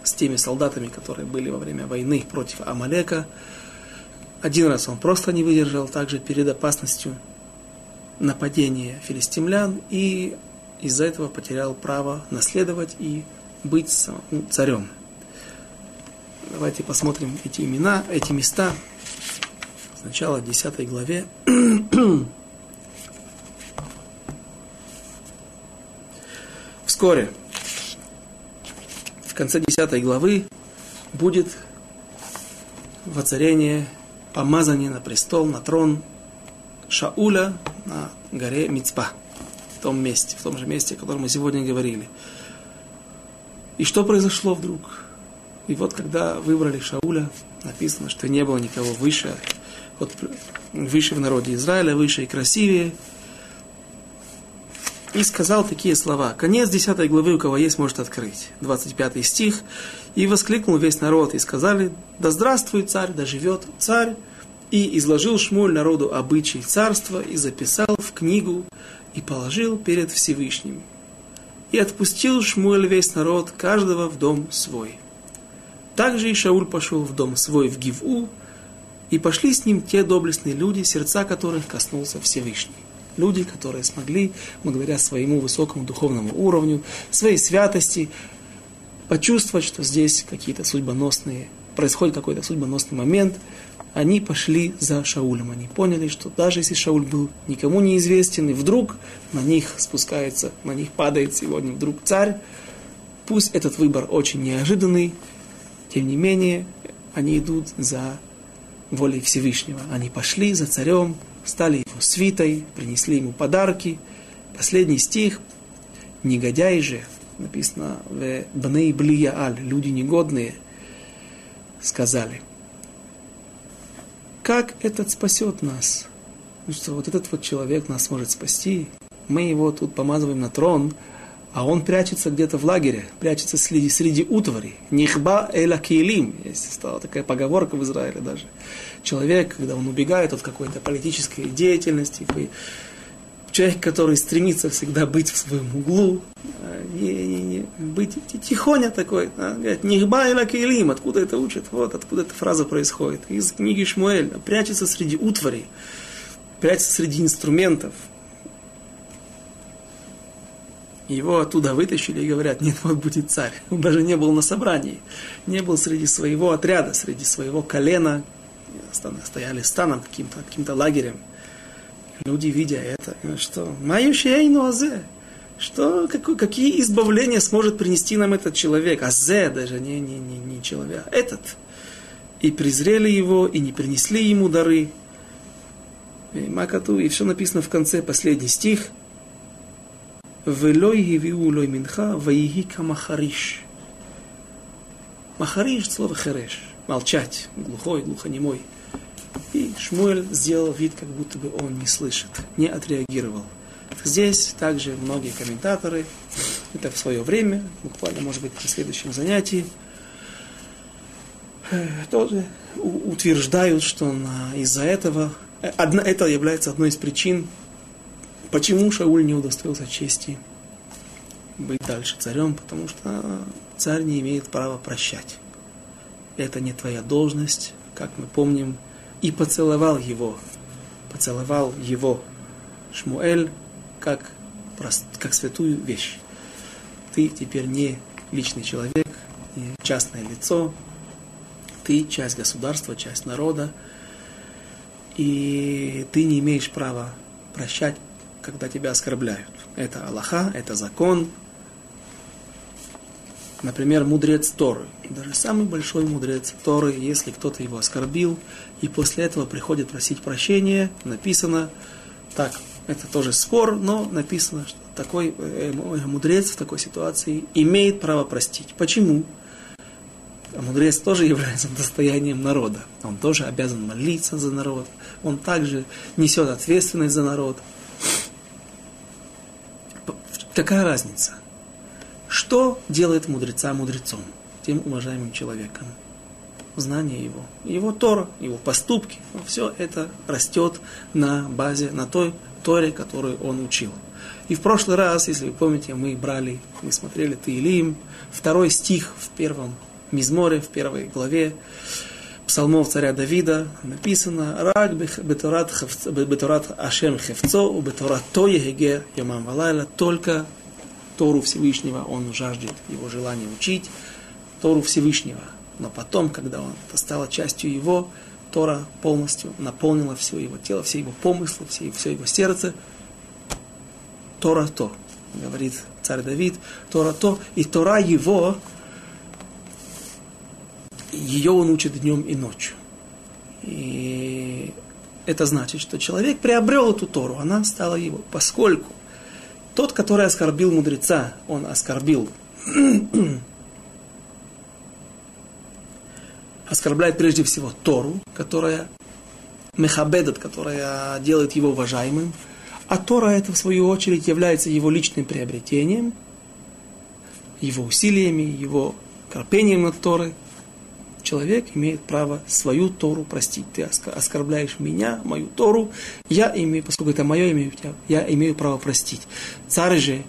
с теми солдатами, которые были во время войны против Амалека. Один раз он просто не выдержал, также перед опасностью нападение филистимлян и из-за этого потерял право наследовать и быть царем. Давайте посмотрим эти имена, эти места. Сначала в 10 главе. Вскоре, в конце 10 главы, будет воцарение, помазание на престол, на трон Шауля на горе Мицпа, том месте, в том же месте, о котором мы сегодня говорили. И что произошло вдруг? И вот когда выбрали Шауля, написано, что не было никого выше, вот выше в народе Израиля, выше и красивее. И сказал такие слова. Конец 10 главы, у кого есть, может открыть. 25 стих. И воскликнул весь народ, и сказали, да здравствует царь, да живет царь. И изложил Шмуль народу обычаи царства, и записал в книгу, и положил перед Всевышним. И отпустил Шмуэль весь народ, каждого в дом свой. Также и Шауль пошел в дом свой в Гиву, и пошли с ним те доблестные люди, сердца которых коснулся Всевышний. Люди, которые смогли, благодаря своему высокому духовному уровню, своей святости, почувствовать, что здесь какие-то судьбоносные, происходит какой-то судьбоносный момент, они пошли за Шаулем. Они поняли, что даже если Шауль был никому неизвестен, и вдруг на них спускается, на них падает сегодня вдруг царь, пусть этот выбор очень неожиданный, тем не менее, они идут за волей Всевышнего. Они пошли за царем, стали его свитой, принесли ему подарки. Последний стих. Негодяи же, написано в Бней Блияаль, люди негодные, сказали, как этот спасет нас? Ну что, вот этот вот человек нас может спасти, мы его тут помазываем на трон, а он прячется где-то в лагере, прячется среди, среди утвари. Нихба эла киелим. Есть стала такая поговорка в Израиле даже. Человек, когда он убегает от какой-то политической деятельности, человек, который стремится всегда быть в своем углу, не, не, не, быть тихоня такой, а, говорит, нихба эла киелим, откуда это учат, вот откуда эта фраза происходит, из книги Шмуэль, прячется среди утвари, прячется среди инструментов, его оттуда вытащили и говорят, нет, вот будет царь. Он даже не был на собрании, не был среди своего отряда, среди своего колена, стояли станом каким-то каким лагерем. Люди, видя это, что «Маюшейну азе», что, какой, какие избавления сможет принести нам этот человек? Азе даже, не, не, не, не человек, а этот. И презрели его, и не принесли ему дары. И Макату, и все написано в конце, последний стих – Велой гивиу лой минха, ваиги махариш. Махариш – слово хереш. Молчать, глухой, глухонемой. И Шмуэль сделал вид, как будто бы он не слышит, не отреагировал. Здесь также многие комментаторы, это в свое время, буквально, может быть, на следующем занятии, тоже утверждают, что из-за этого, одна, это является одной из причин Почему Шауль не удостоился чести быть дальше царем? Потому что царь не имеет права прощать. Это не твоя должность, как мы помним. И поцеловал его, поцеловал его Шмуэль как, как святую вещь. Ты теперь не личный человек, не частное лицо, ты часть государства, часть народа, и ты не имеешь права прощать когда тебя оскорбляют. Это Аллаха, это закон. Например, мудрец Торы. Даже самый большой мудрец Торы, если кто-то его оскорбил, и после этого приходит просить прощения, написано, так, это тоже спор, но написано, что такой э, мудрец в такой ситуации имеет право простить. Почему? А мудрец тоже является достоянием народа. Он тоже обязан молиться за народ. Он также несет ответственность за народ. Какая разница? Что делает мудреца мудрецом, тем уважаемым человеком? Знание его, его Тора, его поступки, все это растет на базе, на той Торе, которую он учил. И в прошлый раз, если вы помните, мы брали, мы смотрели Таилим, второй стих в первом Мизморе, в первой главе псалмов царя Давида написано «Рак бетурат Ашем хевцо, у бетурат то егеге ямам валайла» только Тору Всевышнего он жаждет его желания учить, Тору Всевышнего. Но потом, когда он, это стало частью его, Тора полностью наполнила все его тело, все его помыслы, все, все его сердце. Тора то, говорит царь Давид, Тора то, и Тора его ее он учит днем и ночью. И это значит, что человек приобрел эту Тору, она стала его, поскольку тот, который оскорбил мудреца, он оскорбил, оскорбляет прежде всего Тору, которая мехабедет, которая делает его уважаемым, а Тора это в свою очередь является его личным приобретением, его усилиями, его корпением над Торой – человек имеет право свою Тору простить. Ты оскорбляешь меня, мою Тору, я имею, поскольку это мое имя, я имею право простить. Царь же,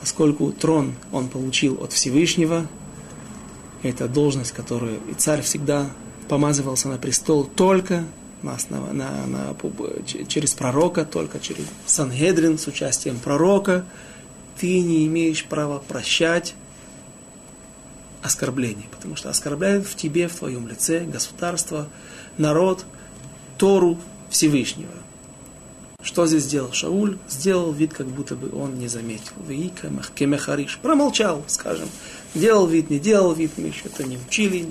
поскольку трон он получил от Всевышнего, это должность, которую и царь всегда помазывался на престол только на основ... на, на, через пророка, только через Сангедрин с участием пророка, ты не имеешь права прощать оскорбление, потому что оскорбляют в тебе, в твоем лице, государство, народ, Тору Всевышнего. Что здесь сделал Шауль? Сделал вид, как будто бы он не заметил. Вика Кемехариш. Промолчал, скажем. Делал вид, не делал вид, мы еще это не учили.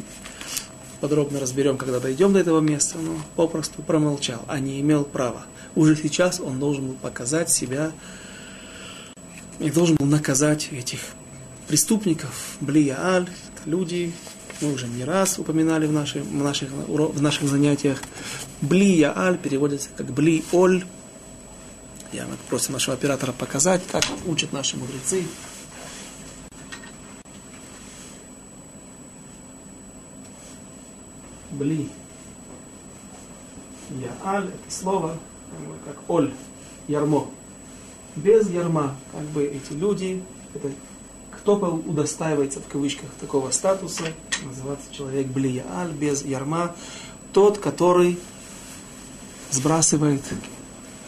Подробно разберем, когда дойдем до этого места. Но попросту промолчал, а не имел права. Уже сейчас он должен был показать себя и должен был наказать этих преступников, Блияаль, люди, мы уже не раз упоминали в, нашей, в, наших, в наших занятиях. Блияаль переводится как Бли-Оль. Я мы просим нашего оператора показать, как учат наши мудрецы. Бли. Яаль это слово, как оль, ярмо. Без ярма, как бы эти люди, это кто удостаивается в кавычках такого статуса, называется человек блияаль, без ярма, тот, который сбрасывает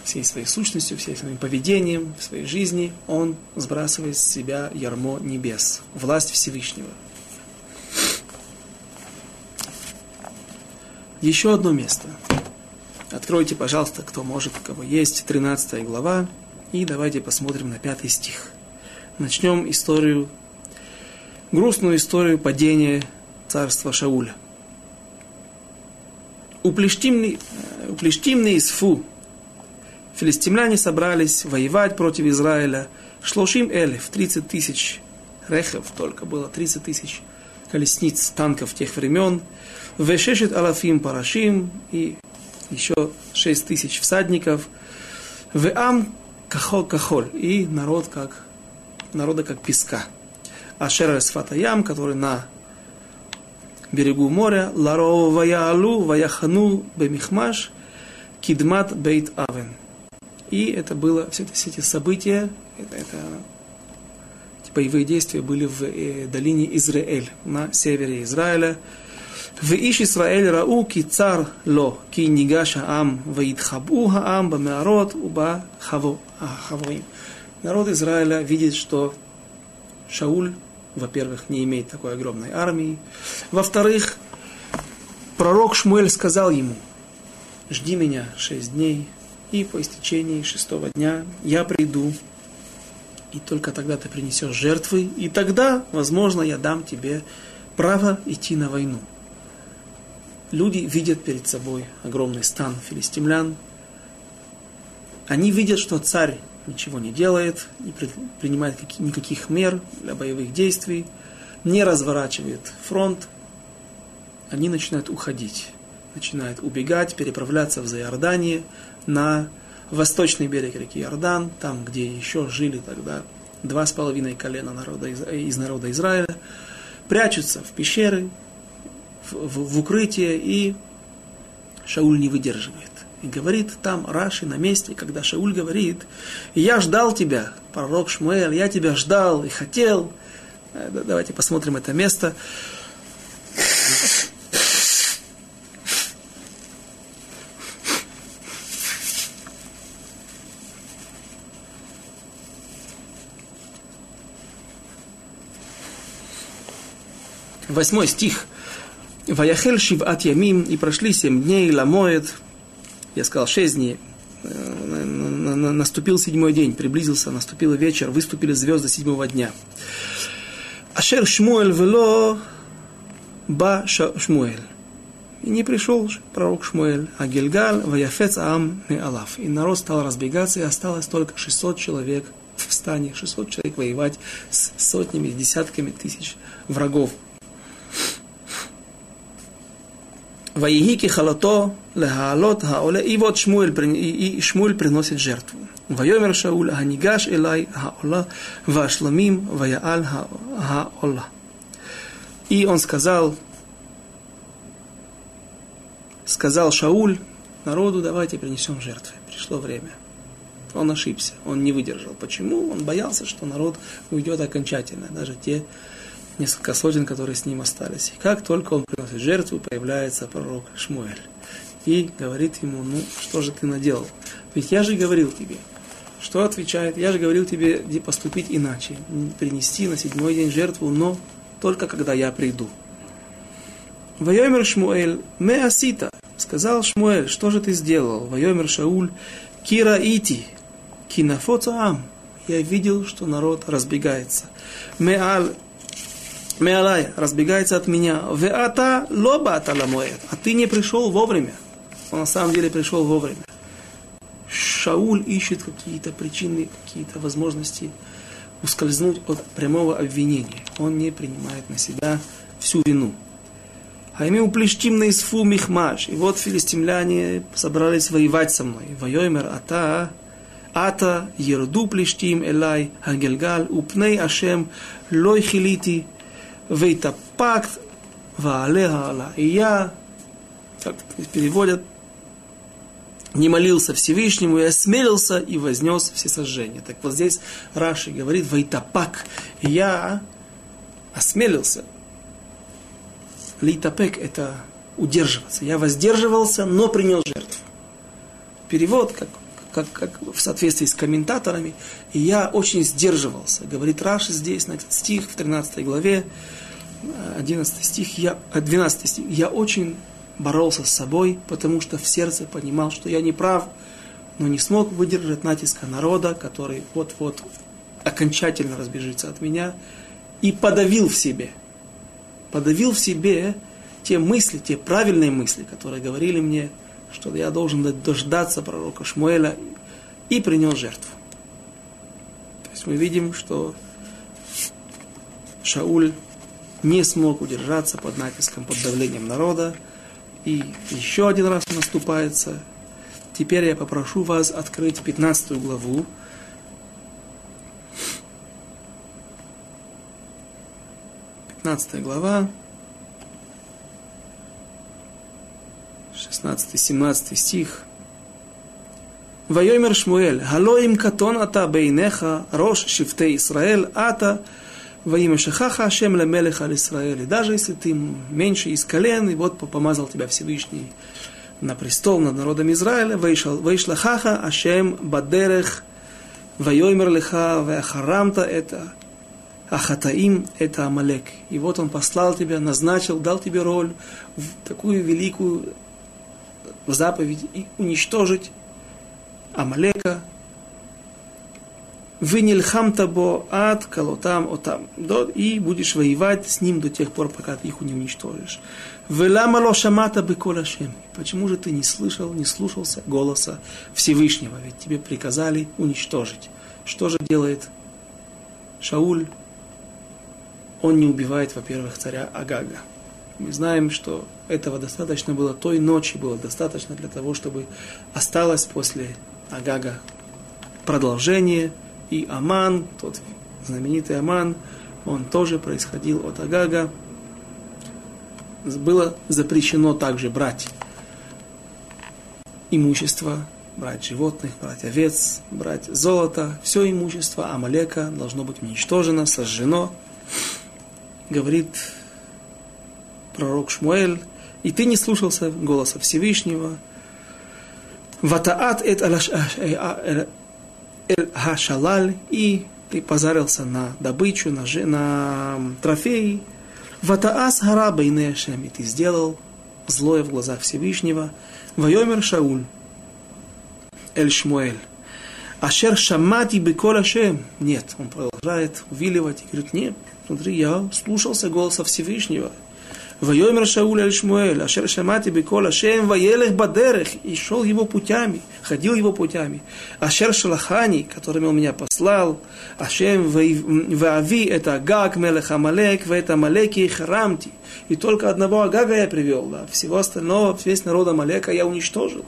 всей своей сущностью, всей своим поведением, в своей жизни, он сбрасывает с себя ярмо небес, власть Всевышнего. Еще одно место. Откройте, пожалуйста, кто может, у кого есть, 13 глава, и давайте посмотрим на пятый стих начнем историю, грустную историю падения царства Шауля. У Плештимны, у Плештимны из Фу филистимляне собрались воевать против Израиля. Шлошим элев, 30 тысяч рехов только было, 30 тысяч колесниц, танков тех времен. Вешешет алафим парашим и еще 6 тысяч всадников. Веам кахол-кахоль и народ как народа как песка. Ашер Сфатаям, который на берегу моря, Ларо Ваяалу, Ваяхану Бемихмаш, Кидмат Бейт Авен. И это было, все, все эти события, это, это эти боевые действия были в э, долине Израиль, на севере Израиля. В Иш Исраэль рау ки цар ло, ки нигаша ам, ваидхабу хаам, бамеарот, уба хавоим народ Израиля видит, что Шауль, во-первых, не имеет такой огромной армии. Во-вторых, пророк Шмуэль сказал ему, жди меня шесть дней, и по истечении шестого дня я приду, и только тогда ты принесешь жертвы, и тогда, возможно, я дам тебе право идти на войну. Люди видят перед собой огромный стан филистимлян. Они видят, что царь ничего не делает, не принимает никаких мер для боевых действий, не разворачивает фронт, они начинают уходить, начинают убегать, переправляться в Заиордание на восточный берег реки Иордан, там, где еще жили тогда два с половиной колена народа, из народа Израиля, прячутся в пещеры, в, в, в укрытие, и Шауль не выдерживает. И говорит там Раши на месте, когда Шауль говорит, я ждал тебя, пророк Шмуэль, я тебя ждал и хотел. Э, давайте посмотрим это место. Восьмой стих. Ваяхель шиват ямим, и прошли семь дней, ламоет, я сказал шесть дней, э, наступил седьмой день, приблизился, наступил вечер, выступили звезды седьмого дня. Ашер Шмуэль вело ба Шмуэль. И не пришел пророк Шмуэль, а Гильгаль ваяфец ам алаф. И народ стал разбегаться, и осталось только 600 человек в стане, 600 человек воевать с сотнями, десятками тысяч врагов. Ваигики халато лехаалот хаоле. И вот Шмуэль, и Шмуэль приносит жертву. Вайомер Шауль ханигаш элай хаола вашламим ваяал хаола. И он сказал, сказал Шауль народу, давайте принесем жертвы. Пришло время. Он ошибся, он не выдержал. Почему? Он боялся, что народ уйдет окончательно. Даже те, несколько сотен, которые с ним остались. И как только он приносит жертву, появляется пророк Шмуэль. И говорит ему, ну, что же ты наделал? Ведь я же говорил тебе, что отвечает? Я же говорил тебе поступить иначе, принести на седьмой день жертву, но только когда я приду. Вайомер Шмуэль, ме асита, сказал Шмуэль, что же ты сделал? Вайомер Шауль, кира ити, кинафоцаам. Я видел, что народ разбегается. Меал, меалай, разбегается от меня. Веата лобата ламуэт. А ты не пришел вовремя. Он на самом деле пришел вовремя. Шауль ищет какие-то причины, какие-то возможности ускользнуть от прямого обвинения. Он не принимает на себя всю вину. А ими уплештим на исфу михмаш. И вот филистимляне собрались воевать со мной. Вайомер ата, ата ерду плештим элай агельгал, упней ашем лой хилити, вейтапакт ваалеха. И я, как переводят, не молился Всевышнему и осмелился и вознес все сожжения. Так вот здесь Раши говорит, Вайтапак, я осмелился. Литапек – это удерживаться. Я воздерживался, но принял жертву. Перевод, как, как, как в соответствии с комментаторами, и я очень сдерживался. Говорит Раши здесь, на этот стих в 13 главе, 11 стих, я, 12 стих, я очень боролся с собой, потому что в сердце понимал, что я не прав, но не смог выдержать натиска народа, который вот-вот окончательно разбежится от меня, и подавил в себе. Подавил в себе те мысли, те правильные мысли, которые говорили мне, что я должен дождаться пророка Шмуэля и принес жертву. То есть мы видим, что Шауль не смог удержаться под натиском, под давлением народа, и еще один раз наступается. Теперь я попрошу вас открыть 15 главу. Пятнадцатая глава, 16-17 стих. Вайомер Шмуэль, Галоим катон ата бейнеха, рош шифте Исраэль, ата, Ваима Шахаха Ашем Лемелеха Исраэль. И даже если ты меньше из колен, и вот помазал тебя Всевышний на престол над народом Израиля, вышла Хаха Ашем Бадерех, Вайомер Леха, Вахарамта это Ахатаим это Амалек. И вот он послал тебя, назначил, дал тебе роль, такую великую заповедь и уничтожить Амалека, Вынельхам табо ад калотам отам. И будешь воевать с ним до тех пор, пока ты их не уничтожишь. Велама лошамата беколашем. Почему же ты не слышал, не слушался голоса Всевышнего? Ведь тебе приказали уничтожить. Что же делает Шауль? Он не убивает, во-первых, царя Агага. Мы знаем, что этого достаточно было, той ночи было достаточно для того, чтобы осталось после Агага продолжение – и Аман, тот знаменитый Аман, он тоже происходил от Агага. Было запрещено также брать имущество, брать животных, брать овец, брать золото. Все имущество Амалека должно быть уничтожено, сожжено. Говорит пророк Шмуэль, и ты не слушался голоса Всевышнего. Ватаат эт Эль-Хашалаль, и ты позарился на добычу, на, на трофеи. Ватаас гара бейне и ты сделал злое в глазах Всевышнего. Вайомер Шауль, Эль Шмуэль. Ашер шамати бекола шем. Нет, он продолжает увиливать и говорит, нет, смотри, я слушался голоса Всевышнего. Вайомер Шауля Аль-Шмуэль, Ашер Шамати Бекол Ашем, Ваелех Бадерех, и шел его путями, ходил его путями. Ашер Шалахани, которыми он меня послал, Ашем Ваави, это ГАК Мелех Амалек, ВАЭТА Малеки Харамти. И только одного Агага я привел, да, всего остального, весь народ Амалека я уничтожил.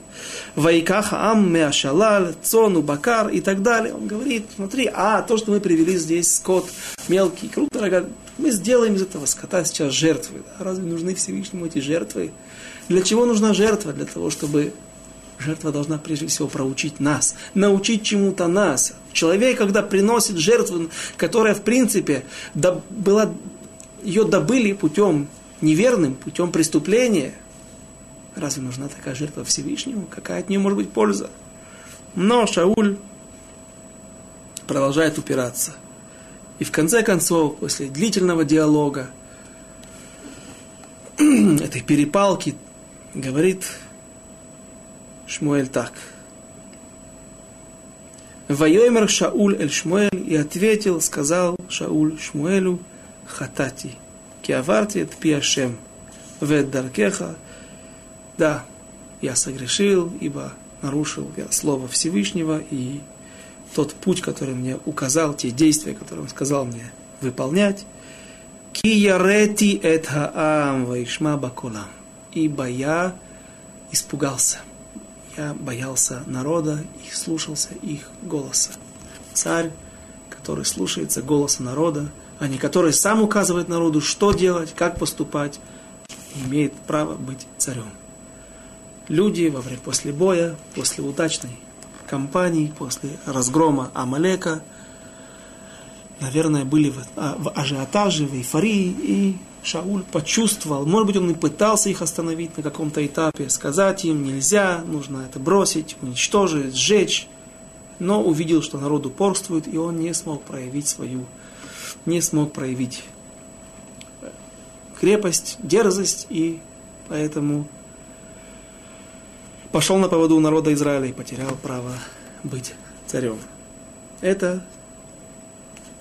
Вайкаха ам меашалал, цону, бакар и так далее. Он говорит, смотри, а то, что мы привели здесь скот мелкий, круто, мы сделаем из этого скота сейчас жертвы. Да? Разве нужны Всевышнему эти жертвы? Для чего нужна жертва? Для того, чтобы жертва должна прежде всего проучить нас, научить чему-то нас. Человек, когда приносит жертву, которая в принципе была, ее добыли путем неверным, путем преступления, разве нужна такая жертва Всевышнему? Какая от нее может быть польза? Но Шауль продолжает упираться – и в конце концов, после длительного диалога, этой перепалки, говорит Шмуэль так. Вайомер Шауль эль Шмуэль и ответил, сказал Шауль Шмуэлю, хатати, киаварти от пиашем, вед даркеха, да, я согрешил, ибо нарушил я слово Всевышнего и тот путь, который мне указал, те действия, которые он сказал мне выполнять. Киярети эт хаам ваишма бакулам. Ибо я испугался. Я боялся народа и слушался их голоса. Царь, который слушается голоса народа, а не который сам указывает народу, что делать, как поступать, имеет право быть царем. Люди во время после боя, после удачной компаний после разгрома Амалека, наверное, были в, а, в ажиотаже, в эйфории, и Шауль почувствовал, может быть, он и пытался их остановить на каком-то этапе, сказать им нельзя, нужно это бросить, уничтожить, сжечь, но увидел, что народ упорствует, и он не смог проявить свою, не смог проявить крепость, дерзость, и поэтому пошел на поводу у народа Израиля и потерял право быть царем. Это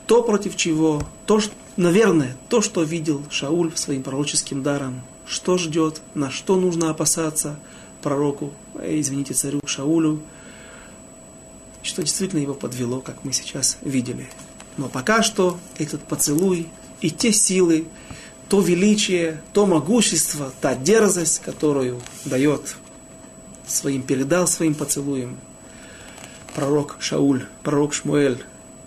то, против чего, то, что, наверное, то, что видел Шауль своим пророческим даром, что ждет, на что нужно опасаться пророку, э, извините, царю Шаулю, что действительно его подвело, как мы сейчас видели. Но пока что этот поцелуй и те силы, то величие, то могущество, та дерзость, которую дает своим, передал своим поцелуем пророк Шауль, пророк Шмуэль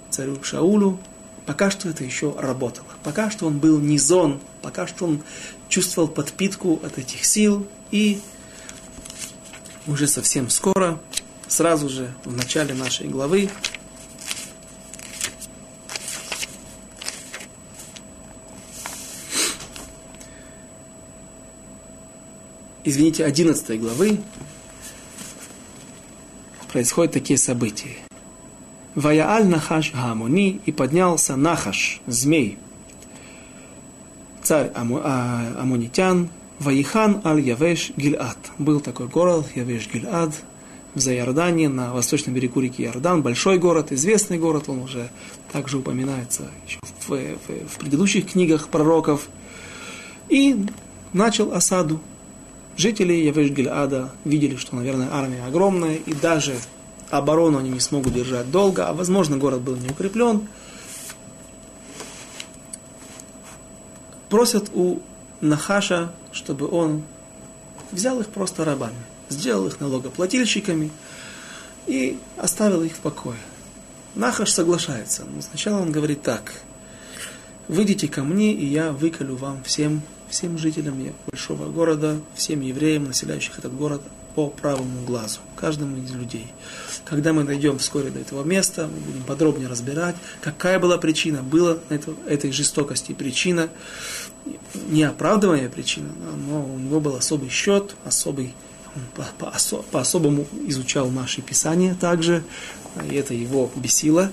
царю Шаулю, пока что это еще работало. Пока что он был низон, пока что он чувствовал подпитку от этих сил, и уже совсем скоро, сразу же в начале нашей главы, извините, 11 главы, происходят такие события. Ваяаль Нахаш Гамуни и поднялся Нахаш, змей, царь Аму, а, Амунитян, Ваихан Аль-Явеш Гильад. Был такой город, Явеш Гильад, в Зайордане, на восточном берегу реки Иордан. Большой город, известный город, он уже также упоминается еще в, в, в предыдущих книгах пророков. И начал осаду Жители Явеш-Гильада видели, что, наверное, армия огромная, и даже оборону они не смогут держать долго, а, возможно, город был не укреплен. Просят у Нахаша, чтобы он взял их просто рабами, сделал их налогоплательщиками и оставил их в покое. Нахаш соглашается, но сначала он говорит так, выйдите ко мне, и я выколю вам всем всем жителям большого города, всем евреям, населяющих этот город, по правому глазу, каждому из людей. Когда мы дойдем вскоре до этого места, мы будем подробнее разбирать, какая была причина, была это, этой жестокости причина, не причина, но у него был особый счет, особый, он по, по, по особому изучал наши писания также, и это его бесило.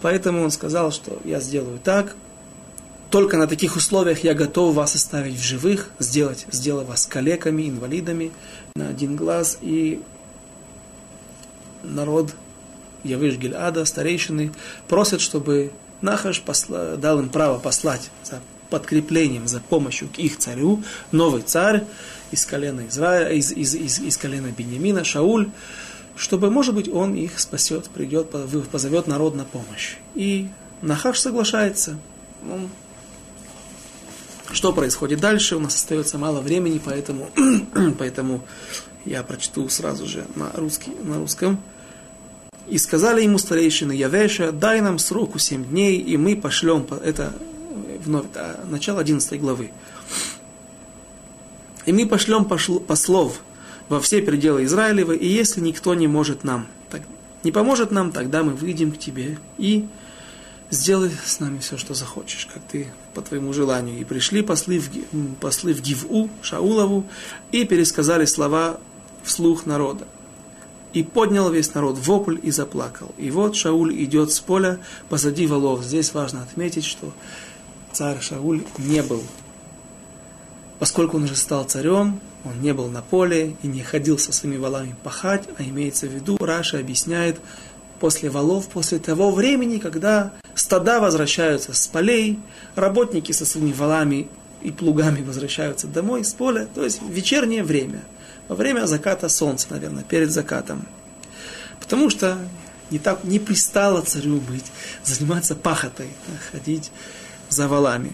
Поэтому он сказал, что я сделаю так, только на таких условиях я готов вас оставить в живых, сделать, сделать вас калеками, инвалидами на один глаз. И народ Явиш Гильада, старейшины, просят, чтобы Нахаш посла, дал им право послать за подкреплением, за помощью к их царю, новый царь из колена Израиля, из, из, из, из колена Беньямина, Шауль, чтобы, может быть, он их спасет, придет, позовет народ на помощь. И Нахаш соглашается. Он... Что происходит дальше? У нас остается мало времени, поэтому, поэтому я прочту сразу же на, русский, на русском. И сказали ему старейшины Явеша, дай нам сроку семь дней, и мы пошлем, это вновь, это начало 11 главы. И мы пошлем послов во все пределы Израилева, и если никто не может нам, так, не поможет нам, тогда мы выйдем к тебе и сделай с нами все, что захочешь, как ты по твоему желанию. И пришли послы в, послы в Гиву, Шаулову, и пересказали слова вслух народа. И поднял весь народ вопль и заплакал. И вот Шауль идет с поля позади волов. Здесь важно отметить, что царь Шауль не был. Поскольку он уже стал царем, он не был на поле и не ходил со своими валами пахать, а имеется в виду, Раша объясняет, после валов, после того времени, когда стада возвращаются с полей, работники со своими валами и плугами возвращаются домой с поля, то есть вечернее время, во время заката солнца, наверное, перед закатом. Потому что не так не пристало царю быть, заниматься пахотой, ходить за валами.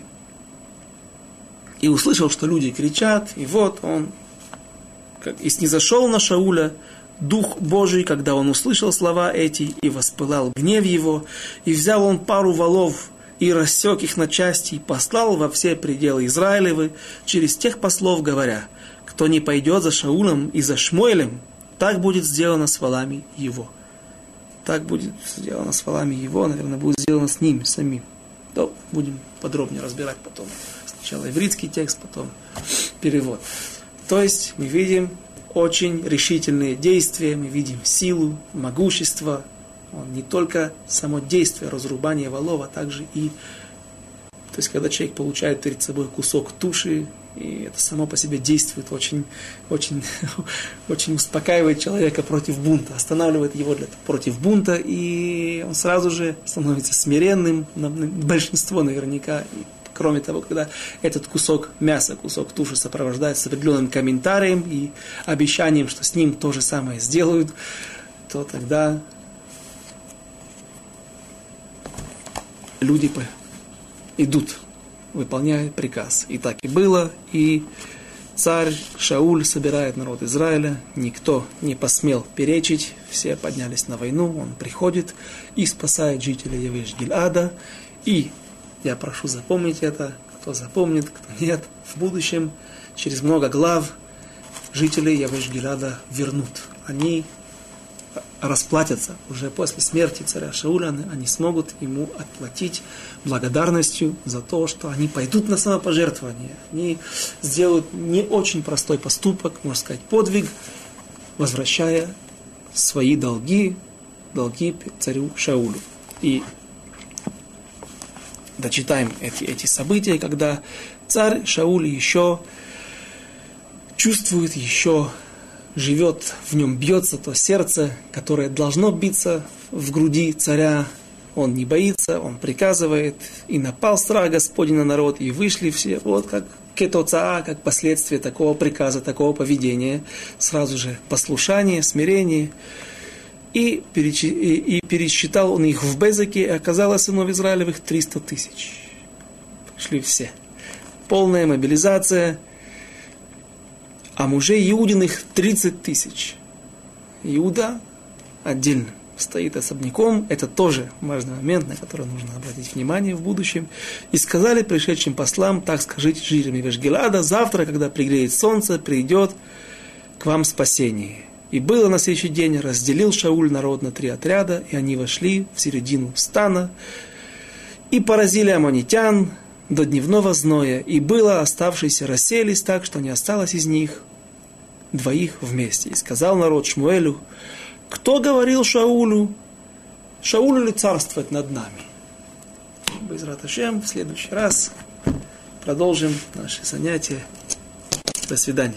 И услышал, что люди кричат, и вот он и снизошел на Шауля Дух Божий, когда он услышал слова эти, и воспылал гнев его, и взял он пару валов, и рассек их на части, и послал во все пределы Израилевы через тех послов, говоря, кто не пойдет за Шаулем и за Шмуэлем, так будет сделано с валами его. Так будет сделано с валами его, наверное, будет сделано с ними самим. То будем подробнее разбирать потом. Сначала ивритский текст, потом перевод. То есть мы видим очень решительные действия, мы видим силу, могущество. Он не только само действие разрубания валов, а также и то есть, когда человек получает перед собой кусок туши, и это само по себе действует очень, очень, очень успокаивает человека против бунта, останавливает его для, против бунта, и он сразу же становится смиренным, большинство наверняка, Кроме того, когда этот кусок мяса, кусок туши сопровождается определенным комментарием и обещанием, что с ним то же самое сделают, то тогда люди идут, выполняют приказ. И так и было, и царь Шауль собирает народ Израиля, никто не посмел перечить, все поднялись на войну, он приходит и спасает жителей Явеш Гильада, и я прошу запомнить это, кто запомнит, кто нет. В будущем, через много глав, жители Явеш-Гилада вернут. Они расплатятся уже после смерти царя Шауля, они смогут ему отплатить благодарностью за то, что они пойдут на самопожертвование. Они сделают не очень простой поступок, можно сказать, подвиг, возвращая свои долги, долги царю Шаулю. И дочитаем эти, эти события, когда царь Шауль еще чувствует, еще живет, в нем бьется то сердце, которое должно биться в груди царя. Он не боится, он приказывает, и напал страх Господень на народ, и вышли все, вот как кетоцаа, как последствие такого приказа, такого поведения, сразу же послушание, смирение – и, переч... и пересчитал он их в Безеке, и оказалось сынов Израилевых 300 тысяч. Пришли все. Полная мобилизация, а мужей Иудиных 30 тысяч. Иуда отдельно стоит особняком. Это тоже важный момент, на который нужно обратить внимание в будущем. И сказали пришедшим послам, так скажите жителям Вешгелада, завтра, когда пригреет солнце, придет к вам спасение. И было на следующий день, разделил Шауль народ на три отряда, и они вошли в середину стана, и поразили аммонитян до дневного зноя, и было оставшиеся расселись так, что не осталось из них двоих вместе. И сказал народ Шмуэлю, кто говорил Шаулю, Шаулю ли царствовать над нами? Без Раташем в следующий раз продолжим наши занятия. До свидания.